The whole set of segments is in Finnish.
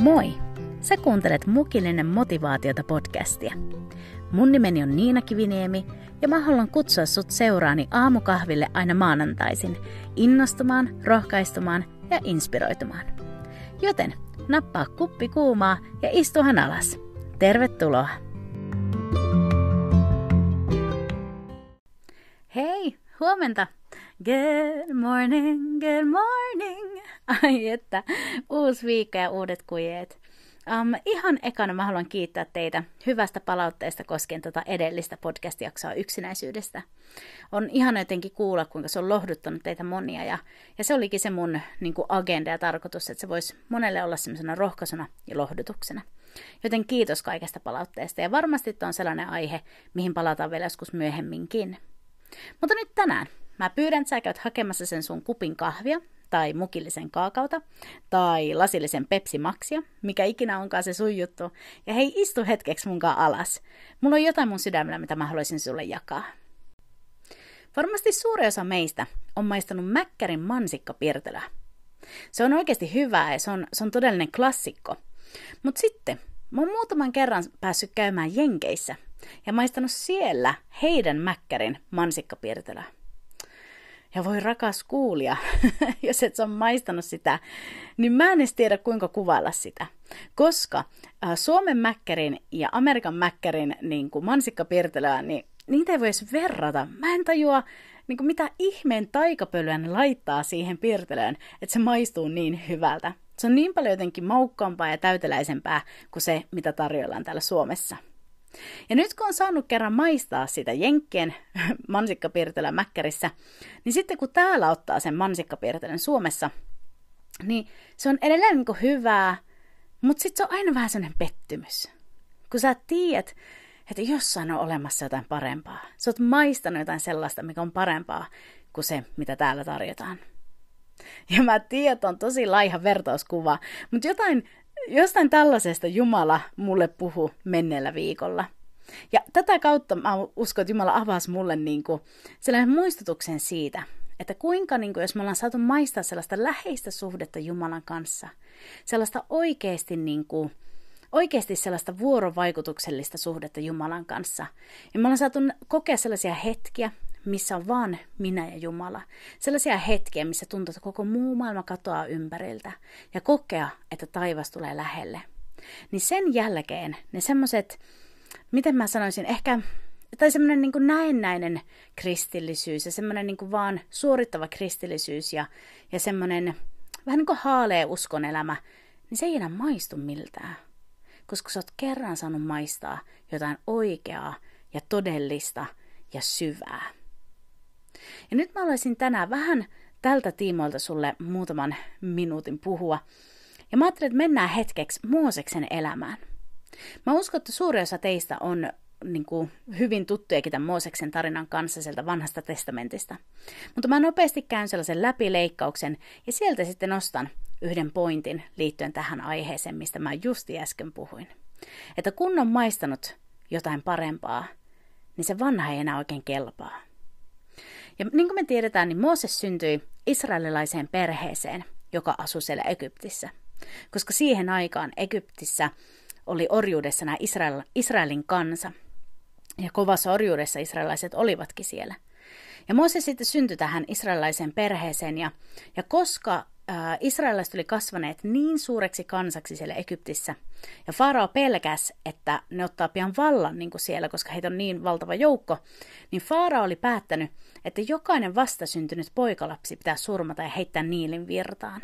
Moi! Sä kuuntelet Mukillinen motivaatiota podcastia. Mun nimeni on Niina Kiviniemi ja mä haluan kutsua sut seuraani aamukahville aina maanantaisin innostumaan, rohkaistumaan ja inspiroitumaan. Joten nappaa kuppi kuumaa ja istuhan alas. Tervetuloa! Hei, huomenta! Good morning, good morning! Ai että, uusi viikko ja uudet kujeet. Um, ihan ekana mä haluan kiittää teitä hyvästä palautteesta koskien tuota edellistä podcast-jaksoa yksinäisyydestä. On ihan jotenkin kuulla, kuinka se on lohduttanut teitä monia ja, ja se olikin se mun niin kuin agenda ja tarkoitus, että se voisi monelle olla semmoisena rohkaisuna ja lohdutuksena. Joten kiitos kaikesta palautteesta ja varmasti tämä on sellainen aihe, mihin palataan vielä joskus myöhemminkin. Mutta nyt tänään mä pyydän, että sä käyt hakemassa sen sun kupin kahvia tai mukillisen kaakauta, tai lasillisen pepsimaksia, mikä ikinä onkaan se sun juttu. Ja hei, istu hetkeksi munkaan alas. Mulla on jotain mun sydämellä, mitä mä haluaisin sulle jakaa. Varmasti suuri osa meistä on maistanut Mäkkärin mansikkapirtelöä. Se on oikeasti hyvää ja se on, se on todellinen klassikko. Mutta sitten, mä oon muutaman kerran päässyt käymään Jenkeissä ja maistanut siellä heidän Mäkkärin mansikkapirtelöä. Ja voi rakas kuulia, jos et ole maistanut sitä, niin mä en edes tiedä kuinka kuvailla sitä. Koska äh, Suomen mäkkärin ja Amerikan mäkkärin niin kuin mansikkapirtelöä, niin niitä ei voi edes verrata. Mä en tajua, niin kuin mitä ihmeen taikapölyä ne laittaa siihen pirtelöön, että se maistuu niin hyvältä. Se on niin paljon jotenkin maukkaampaa ja täyteläisempää kuin se, mitä tarjoillaan täällä Suomessa. Ja nyt kun on saanut kerran maistaa sitä Jenkkien mansikkapirtelä mäkkärissä, niin sitten kun täällä ottaa sen mansikkapirtelän Suomessa, niin se on edelleen niin hyvää, mutta sitten se on aina vähän sellainen pettymys. Kun sä tiedät, että jossain on olemassa jotain parempaa. Sä oot maistanut jotain sellaista, mikä on parempaa kuin se, mitä täällä tarjotaan. Ja mä tiedän, on tosi laiha vertauskuva, mutta jotain jostain tällaisesta Jumala mulle puhu menneellä viikolla. Ja tätä kautta mä uskon, että Jumala avasi mulle niin kuin sellainen muistutuksen siitä, että kuinka, niin kuin, jos me ollaan saatu maistaa sellaista läheistä suhdetta Jumalan kanssa, sellaista oikeasti, niin kuin, oikeasti sellaista vuorovaikutuksellista suhdetta Jumalan kanssa. Ja me ollaan saatu kokea sellaisia hetkiä, missä on vaan minä ja Jumala. Sellaisia hetkiä, missä tuntuu, että koko muu maailma katoaa ympäriltä ja kokea, että taivas tulee lähelle. Niin sen jälkeen ne semmoiset, miten mä sanoisin, ehkä tai semmoinen niin näennäinen kristillisyys ja semmoinen niin vaan suorittava kristillisyys ja, ja semmoinen vähän niin kuin haalee uskonelämä, niin se ei enää maistu miltään. Koska sä oot kerran saanut maistaa jotain oikeaa ja todellista ja syvää. Ja nyt mä haluaisin tänään vähän tältä tiimoilta sulle muutaman minuutin puhua. Ja mä ajattelin, että mennään hetkeksi Mooseksen elämään. Mä uskon, että suuri osa teistä on niin kuin, hyvin tuttujakin tämän Mooseksen tarinan kanssa sieltä vanhasta testamentista. Mutta mä nopeasti käyn sellaisen läpileikkauksen ja sieltä sitten nostan yhden pointin liittyen tähän aiheeseen, mistä mä justi äsken puhuin. Että kun on maistanut jotain parempaa, niin se vanha ei enää oikein kelpaa. Ja niin kuin me tiedetään, niin Mooses syntyi israelilaiseen perheeseen, joka asui siellä Egyptissä. Koska siihen aikaan Egyptissä oli orjuudessa nämä Israel, Israelin kansa. Ja kovassa orjuudessa israelaiset olivatkin siellä. Ja Mooses sitten syntyi tähän israelilaiseen perheeseen ja, ja koska israelilaiset oli kasvaneet niin suureksi kansaksi siellä Egyptissä. Ja Farao pelkäs, että ne ottaa pian vallan niin kuin siellä, koska heitä on niin valtava joukko. Niin Farao oli päättänyt, että jokainen vastasyntynyt poikalapsi pitää surmata ja heittää Niilin virtaan.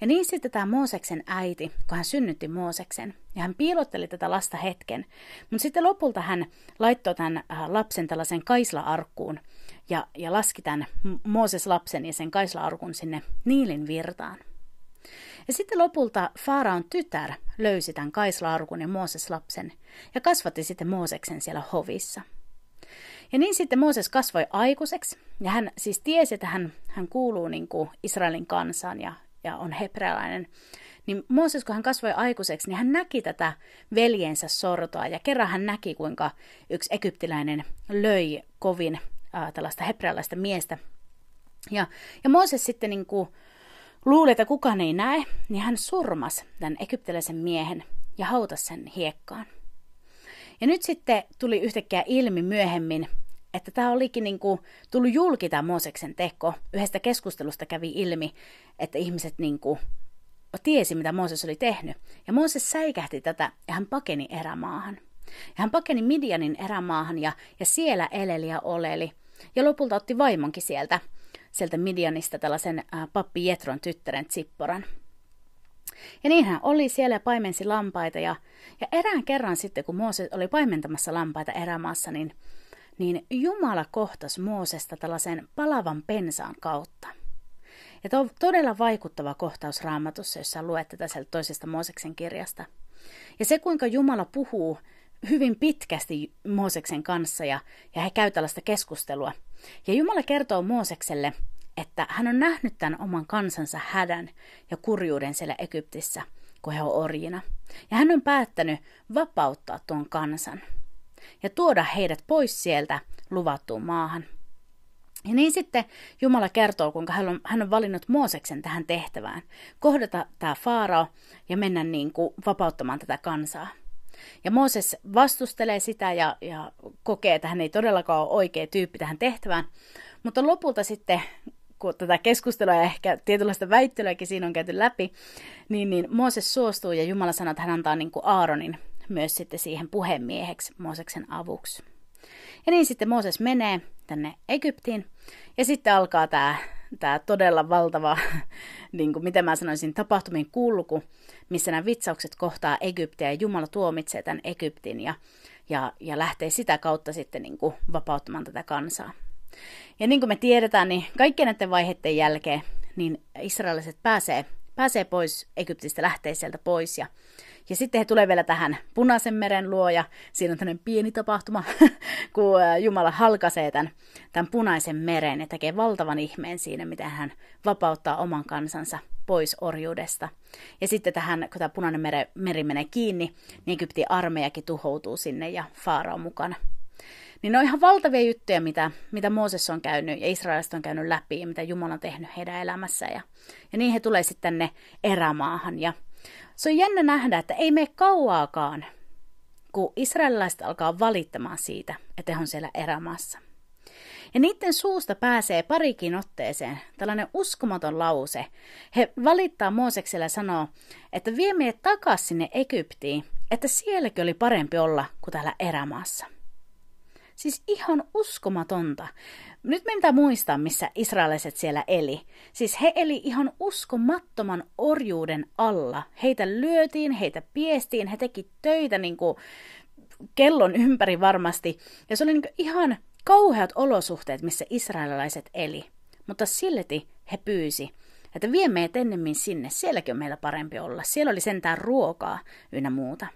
Ja niin sitten tämä Mooseksen äiti, kun hän synnytti Mooseksen, ja hän piilotteli tätä lasta hetken, mutta sitten lopulta hän laittoi tämän äh, lapsen tällaisen kaisla-arkkuun, ja, ja laski tämän Mooses-lapsen ja sen kaisla-arkun sinne Niilin virtaan. Ja sitten lopulta Faaraon tytär löysi tämän kaisla-arkun ja Mooses-lapsen, ja kasvatti sitten Mooseksen siellä hovissa. Ja niin sitten Mooses kasvoi aikuiseksi, ja hän siis tiesi, että hän, hän kuuluu niin kuin Israelin kansaan ja ja on hebrealainen, niin Mooses, kun hän kasvoi aikuiseksi, niin hän näki tätä veljensä sortoa. Ja kerran hän näki, kuinka yksi egyptiläinen löi kovin tällaista hebrealaista miestä. Ja, ja Mooses sitten niin kuin, luuli, että kukaan ei näe, niin hän surmas tämän egyptiläisen miehen ja hautasi sen hiekkaan. Ja nyt sitten tuli yhtäkkiä ilmi myöhemmin, että tämä olikin niin kuin tullut julki tämä Mooseksen teko. Yhdestä keskustelusta kävi ilmi, että ihmiset niin kuin tiesi, mitä Mooses oli tehnyt. Ja Mooses säikähti tätä ja hän pakeni erämaahan. Ja hän pakeni Midianin erämaahan ja, ja siellä eleli ja oleli. Ja lopulta otti vaimonkin sieltä, sieltä Midianista tällaisen ää, pappi Jetron tyttären Tsipporan. Ja niin hän oli siellä paimensi lampaita. Ja, ja erään kerran sitten, kun Mooses oli paimentamassa lampaita erämaassa, niin, niin Jumala kohtasi Moosesta tällaisen palavan pensaan kautta. Ja tuo on todella vaikuttava kohtaus raamatussa, jossa luet tätä sieltä toisesta Mooseksen kirjasta. Ja se, kuinka Jumala puhuu hyvin pitkästi Mooseksen kanssa ja, ja he käyvät tällaista keskustelua. Ja Jumala kertoo Moosekselle, että hän on nähnyt tämän oman kansansa hädän ja kurjuuden siellä Egyptissä, kun he on orjina. Ja hän on päättänyt vapauttaa tuon kansan ja tuoda heidät pois sieltä luvattuun maahan. Ja niin sitten Jumala kertoo, kuinka hän on, hän on valinnut Mooseksen tähän tehtävään, kohdata tämä Faarao ja mennä niin kuin vapauttamaan tätä kansaa. Ja Mooses vastustelee sitä ja, ja kokee, että hän ei todellakaan ole oikea tyyppi tähän tehtävään. Mutta lopulta sitten, kun tätä keskustelua ja ehkä tietynlaista väittelyäkin siinä on käyty läpi, niin, niin Mooses suostuu ja Jumala sanoo, että hän antaa niin kuin Aaronin myös sitten siihen puhemieheksi Mooseksen avuksi. Ja niin sitten Mooses menee tänne Egyptiin ja sitten alkaa tämä tämä todella valtava, niin kuin, miten mä sanoisin, tapahtumien kulku, missä nämä vitsaukset kohtaa Egyptiä ja Jumala tuomitsee tämän Egyptin ja, ja, ja lähtee sitä kautta sitten niin kuin, vapauttamaan tätä kansaa. Ja niin kuin me tiedetään, niin kaikkien näiden vaiheiden jälkeen niin israeliset pääsee, pääsee pois Egyptistä, lähtee sieltä pois ja ja sitten he tulee vielä tähän punaisen meren luo ja siinä on tämmöinen pieni tapahtuma, kun Jumala halkaisee tämän, tämän punaisen meren ja tekee valtavan ihmeen siinä, miten hän vapauttaa oman kansansa pois orjuudesta. Ja sitten tähän, kun tämä punainen meri, meri menee kiinni, niin Egyptin armeijakin tuhoutuu sinne ja Faarao mukana. Niin ne on ihan valtavia juttuja, mitä, mitä Mooses on käynyt ja Israelista on käynyt läpi ja mitä Jumala on tehnyt heidän elämässä. Ja, ja niin he tulee sitten tänne erämaahan. Ja se on jännä nähdä, että ei mene kauaakaan, kun israelilaiset alkaa valittamaan siitä, että he on siellä erämaassa. Ja niiden suusta pääsee parikin otteeseen tällainen uskomaton lause. He valittaa Moosekselle ja sanoo, että vie meidät takaisin sinne Egyptiin, että sielläkin oli parempi olla kuin täällä erämaassa. Siis ihan uskomatonta. Nyt me pitää muistaa, missä israeliset siellä eli. Siis he eli ihan uskomattoman orjuuden alla. Heitä lyötiin, heitä piestiin, he teki töitä niin kuin kellon ympäri varmasti. Ja se oli niin kuin ihan kauheat olosuhteet, missä israelilaiset eli. Mutta silti he pyysi, että vie meidät ennemmin sinne, sielläkin on meillä parempi olla. Siellä oli sentään ruokaa ynnä muuta.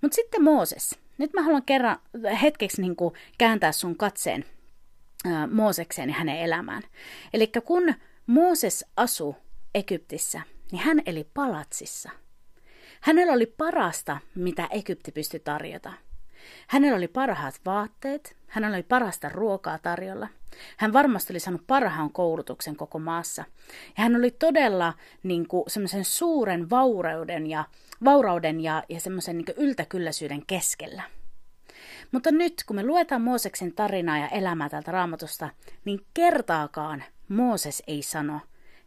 Mutta sitten Mooses. Nyt mä haluan kerran hetkeksi niin kuin kääntää sun katseen ää, Moosekseen ja hänen elämään. Eli kun Mooses asui Egyptissä, niin hän eli palatsissa. Hänellä oli parasta, mitä Egypti pystyi tarjota. Hänellä oli parhaat vaatteet, hänellä oli parasta ruokaa tarjolla. Hän varmasti oli saanut parhaan koulutuksen koko maassa. Ja hän oli todella niin kuin, semmoisen suuren vaurauden ja, vaurauden ja, ja semmoisen niin yltäkylläisyyden keskellä. Mutta nyt, kun me luetaan Mooseksen tarinaa ja elämää tältä raamatusta, niin kertaakaan Mooses ei sano,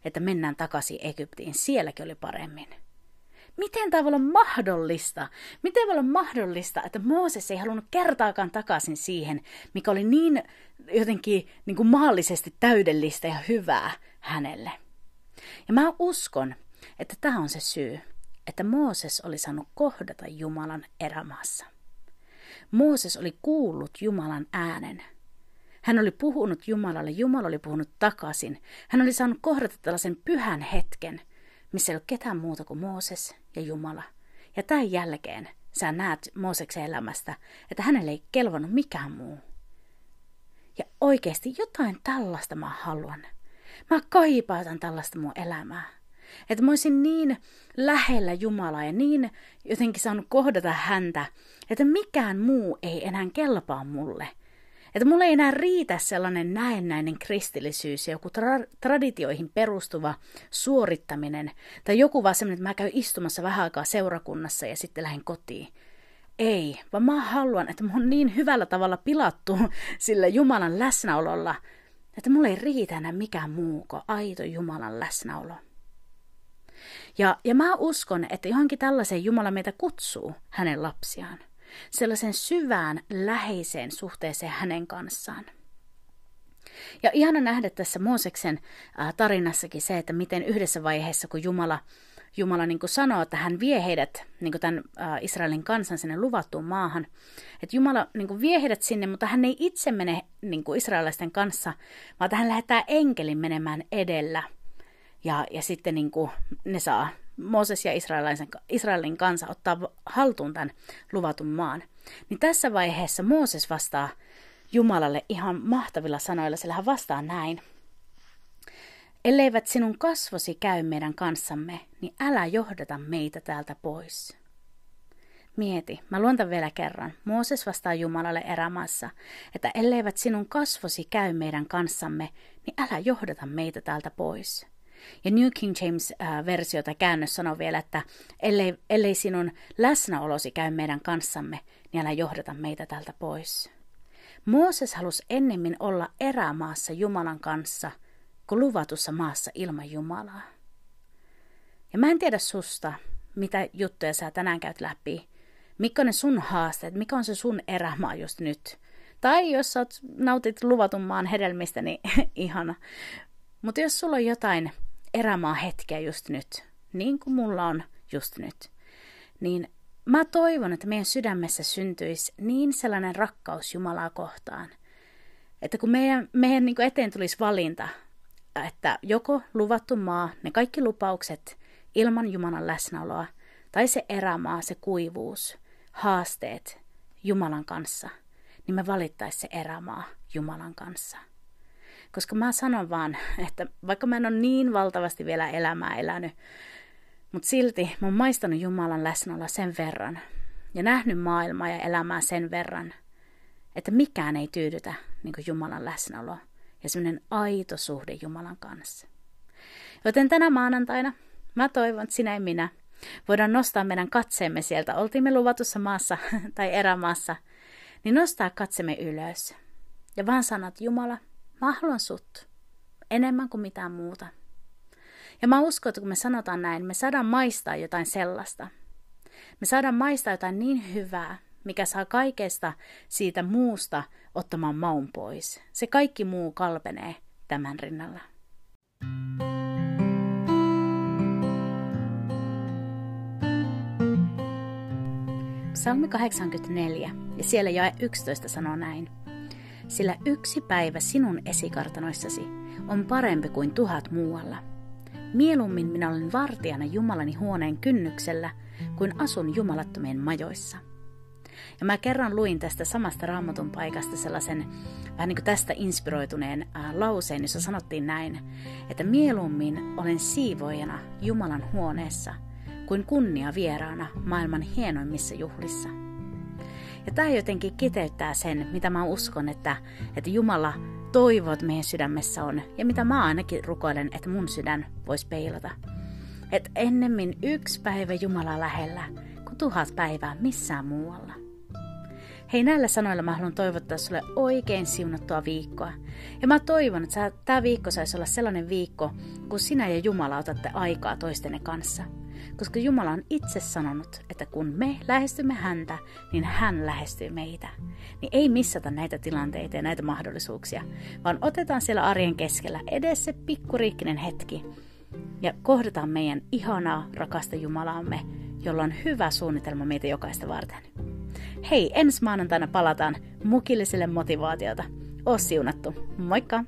että mennään takaisin Egyptiin, sielläkin oli paremmin. Miten tämä voi olla mahdollista? Miten voi olla mahdollista, että Mooses ei halunnut kertaakaan takaisin siihen, mikä oli niin jotenkin niin kuin maallisesti täydellistä ja hyvää hänelle? Ja mä uskon, että tämä on se syy, että Mooses oli saanut kohdata Jumalan erämaassa. Mooses oli kuullut Jumalan äänen. Hän oli puhunut Jumalalle, Jumala oli puhunut takaisin. Hän oli saanut kohdata tällaisen pyhän hetken, missä ei ole ketään muuta kuin Mooses ja Jumala. Ja tämän jälkeen sä näet Mooseksen elämästä, että hänelle ei kelvannut mikään muu. Ja oikeasti jotain tällaista mä haluan. Mä kaipaan tällaista mun elämää. Että mä olisin niin lähellä Jumalaa ja niin jotenkin saanut kohdata häntä, että mikään muu ei enää kelpaa mulle. Että mulle ei enää riitä sellainen näennäinen kristillisyys ja joku tra- traditioihin perustuva suorittaminen. Tai joku vaan semmoinen, että mä käyn istumassa vähän aikaa seurakunnassa ja sitten lähden kotiin. Ei, vaan mä haluan, että mä oon niin hyvällä tavalla pilattu sillä Jumalan läsnäololla, että mulle ei riitä enää mikään muu kuin aito Jumalan läsnäolo. Ja, ja mä uskon, että johonkin tällaiseen Jumala meitä kutsuu hänen lapsiaan. Sellaisen syvään, läheiseen suhteeseen hänen kanssaan. Ja ihana nähdä tässä Mooseksen tarinassakin se, että miten yhdessä vaiheessa, kun Jumala, Jumala niin kuin sanoo, että hän vie heidät, niin kuin tämän Israelin kansan sinne luvattuun maahan, että Jumala niin kuin vie heidät sinne, mutta hän ei itse mene niin kuin israelaisten kanssa, vaan hän lähettää enkelin menemään edellä – ja, ja sitten niin kuin ne saa, Moses ja Israelin kansa ottaa haltuun tämän luvatun maan. Niin tässä vaiheessa Mooses vastaa Jumalalle ihan mahtavilla sanoilla, sillä hän vastaa näin. Elleivät sinun kasvosi käy meidän kanssamme, niin älä johdata meitä täältä pois. Mieti, mä luontan vielä kerran. Mooses vastaa Jumalalle erämaassa, että elleivät sinun kasvosi käy meidän kanssamme, niin älä johdata meitä täältä pois. Ja New King James-versio äh, tai käännös sanoo vielä, että ellei, ellei sinun läsnäolosi käy meidän kanssamme, niin älä johdata meitä täältä pois. Mooses halusi ennemmin olla erämaassa Jumalan kanssa kuin luvatussa maassa ilman Jumalaa. Ja mä en tiedä susta, mitä juttuja sä tänään käyt läpi. Mikä on ne sun haasteet, mikä on se sun erämaa just nyt. Tai jos sä nautit luvatun maan hedelmistä, niin ihana. Mutta jos sulla on jotain erämaa hetkeä just nyt, niin kuin mulla on just nyt, niin mä toivon, että meidän sydämessä syntyisi niin sellainen rakkaus Jumalaa kohtaan, että kun meidän, meidän niin kuin eteen tulisi valinta, että joko luvattu maa, ne kaikki lupaukset ilman Jumalan läsnäoloa, tai se erämaa, se kuivuus, haasteet Jumalan kanssa, niin me valittaisiin se erämaa Jumalan kanssa. Koska mä sanon vaan, että vaikka mä en ole niin valtavasti vielä elämää elänyt, mutta silti mä oon maistanut Jumalan läsnäoloa sen verran ja nähnyt maailmaa ja elämää sen verran, että mikään ei tyydytä niin Jumalan läsnäoloa ja semmoinen aito suhde Jumalan kanssa. Joten tänä maanantaina mä toivon, että sinä ja minä voidaan nostaa meidän katseemme sieltä, oltiin me luvatussa maassa tai erämaassa, niin nostaa katsemme ylös. Ja vaan sanat, Jumala, Mä haluan sut. Enemmän kuin mitään muuta. Ja mä uskon, että kun me sanotaan näin, me saadaan maistaa jotain sellaista. Me saadaan maistaa jotain niin hyvää, mikä saa kaikesta siitä muusta ottamaan maun pois. Se kaikki muu kalpenee tämän rinnalla. Psalmi 84 ja siellä jae 11 sanoo näin sillä yksi päivä sinun esikartanoissasi on parempi kuin tuhat muualla. Mieluummin minä olen vartijana Jumalani huoneen kynnyksellä, kuin asun jumalattomien majoissa. Ja mä kerran luin tästä samasta raamatun paikasta sellaisen vähän niin kuin tästä inspiroituneen ää, lauseen, jossa sanottiin näin, että mieluummin olen siivoijana Jumalan huoneessa kuin kunnia vieraana maailman hienoimmissa juhlissa. Ja tämä jotenkin kiteyttää sen, mitä mä uskon, että, että Jumala toivot meidän sydämessä on. Ja mitä mä ainakin rukoilen, että mun sydän voisi peilata. Että ennemmin yksi päivä Jumala lähellä kuin tuhat päivää missään muualla. Hei, näillä sanoilla mä haluan toivottaa sulle oikein siunattua viikkoa. Ja mä toivon, että tämä viikko saisi olla sellainen viikko, kun sinä ja Jumala otatte aikaa toistenne kanssa – koska Jumala on itse sanonut, että kun me lähestymme häntä, niin hän lähestyy meitä. Niin ei missata näitä tilanteita ja näitä mahdollisuuksia, vaan otetaan siellä arjen keskellä edes se pikkuriikkinen hetki ja kohdataan meidän ihanaa, rakasta Jumalaamme, jolla on hyvä suunnitelma meitä jokaista varten. Hei, ensi maanantaina palataan mukilliselle motivaatiota. Oo siunattu. Moikka!